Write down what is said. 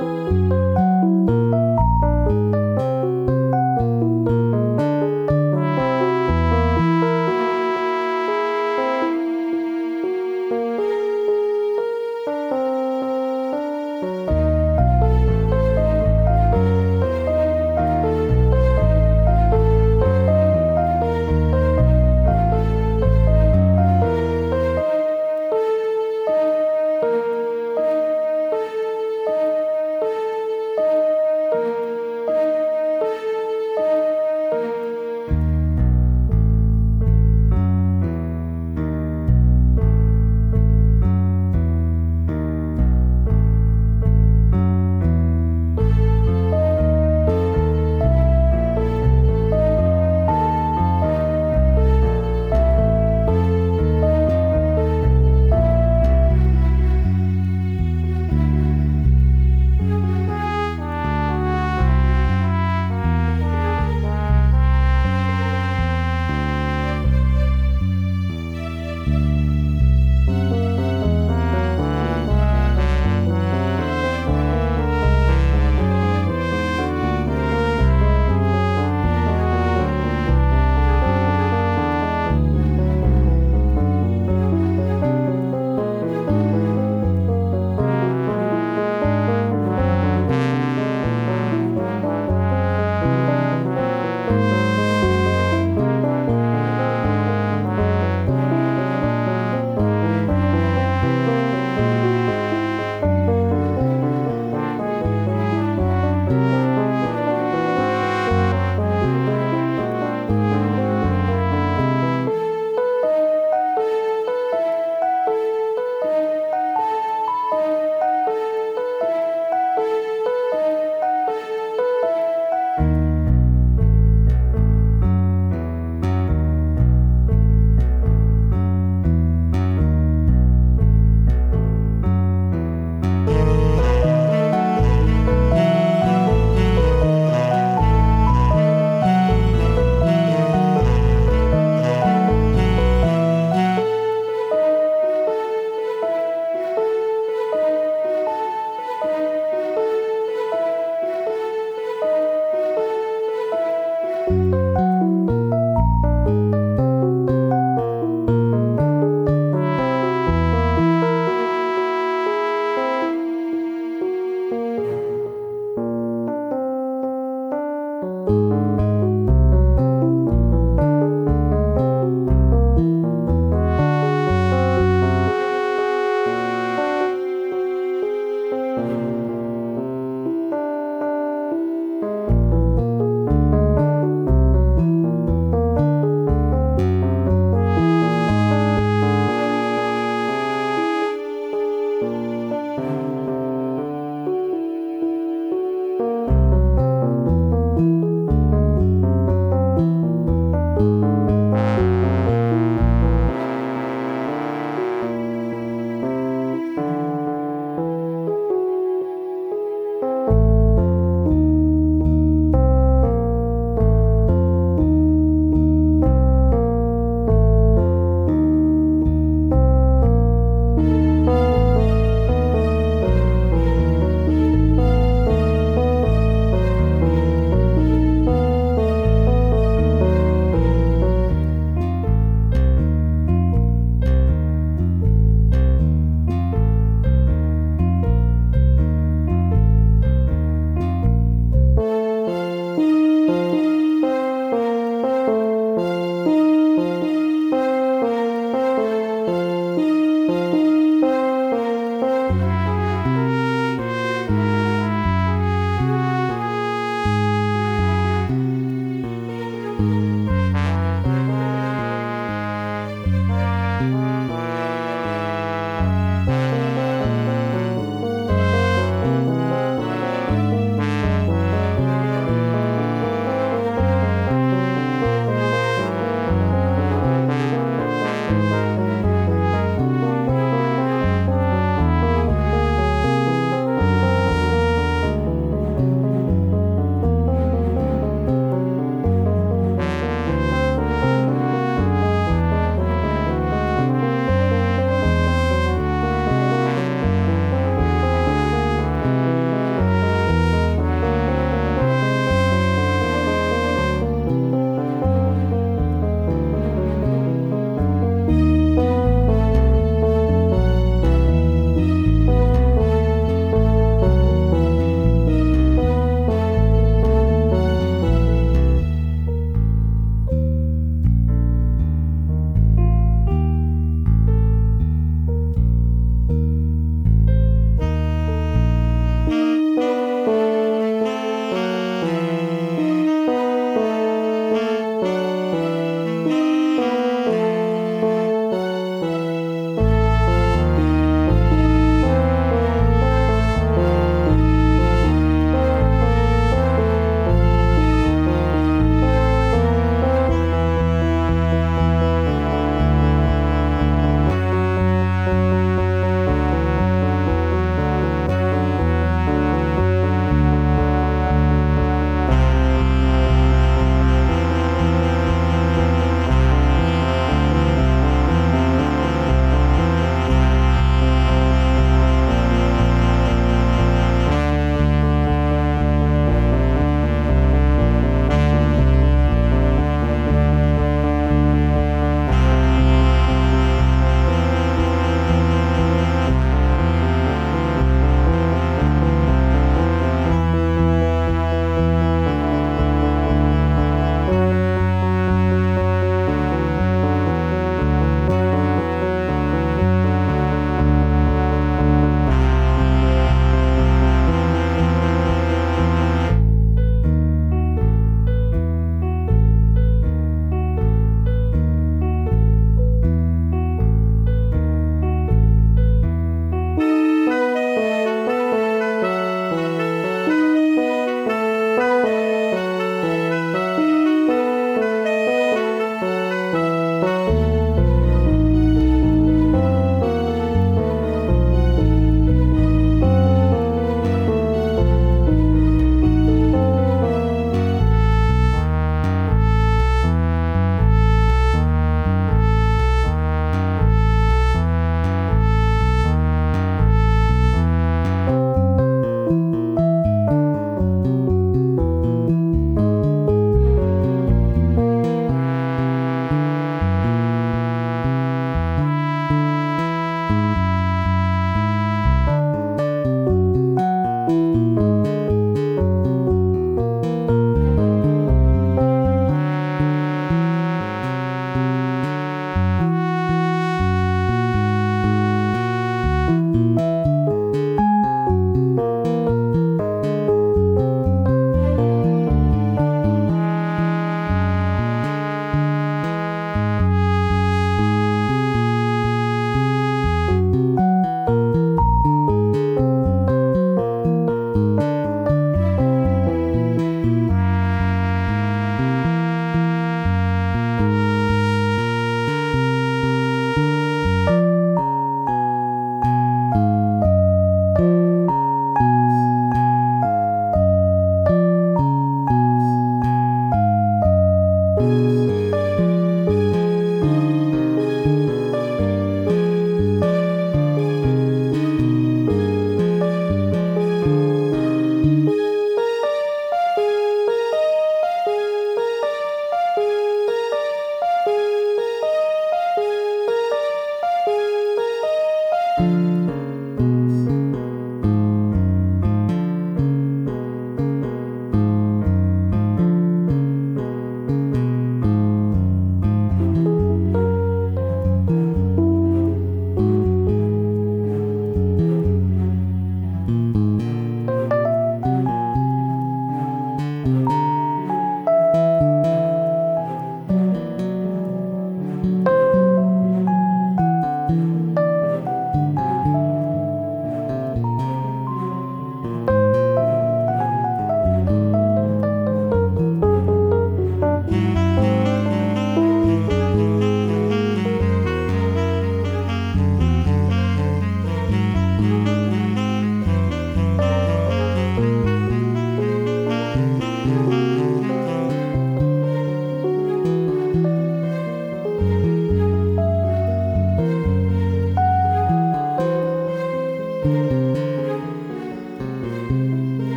you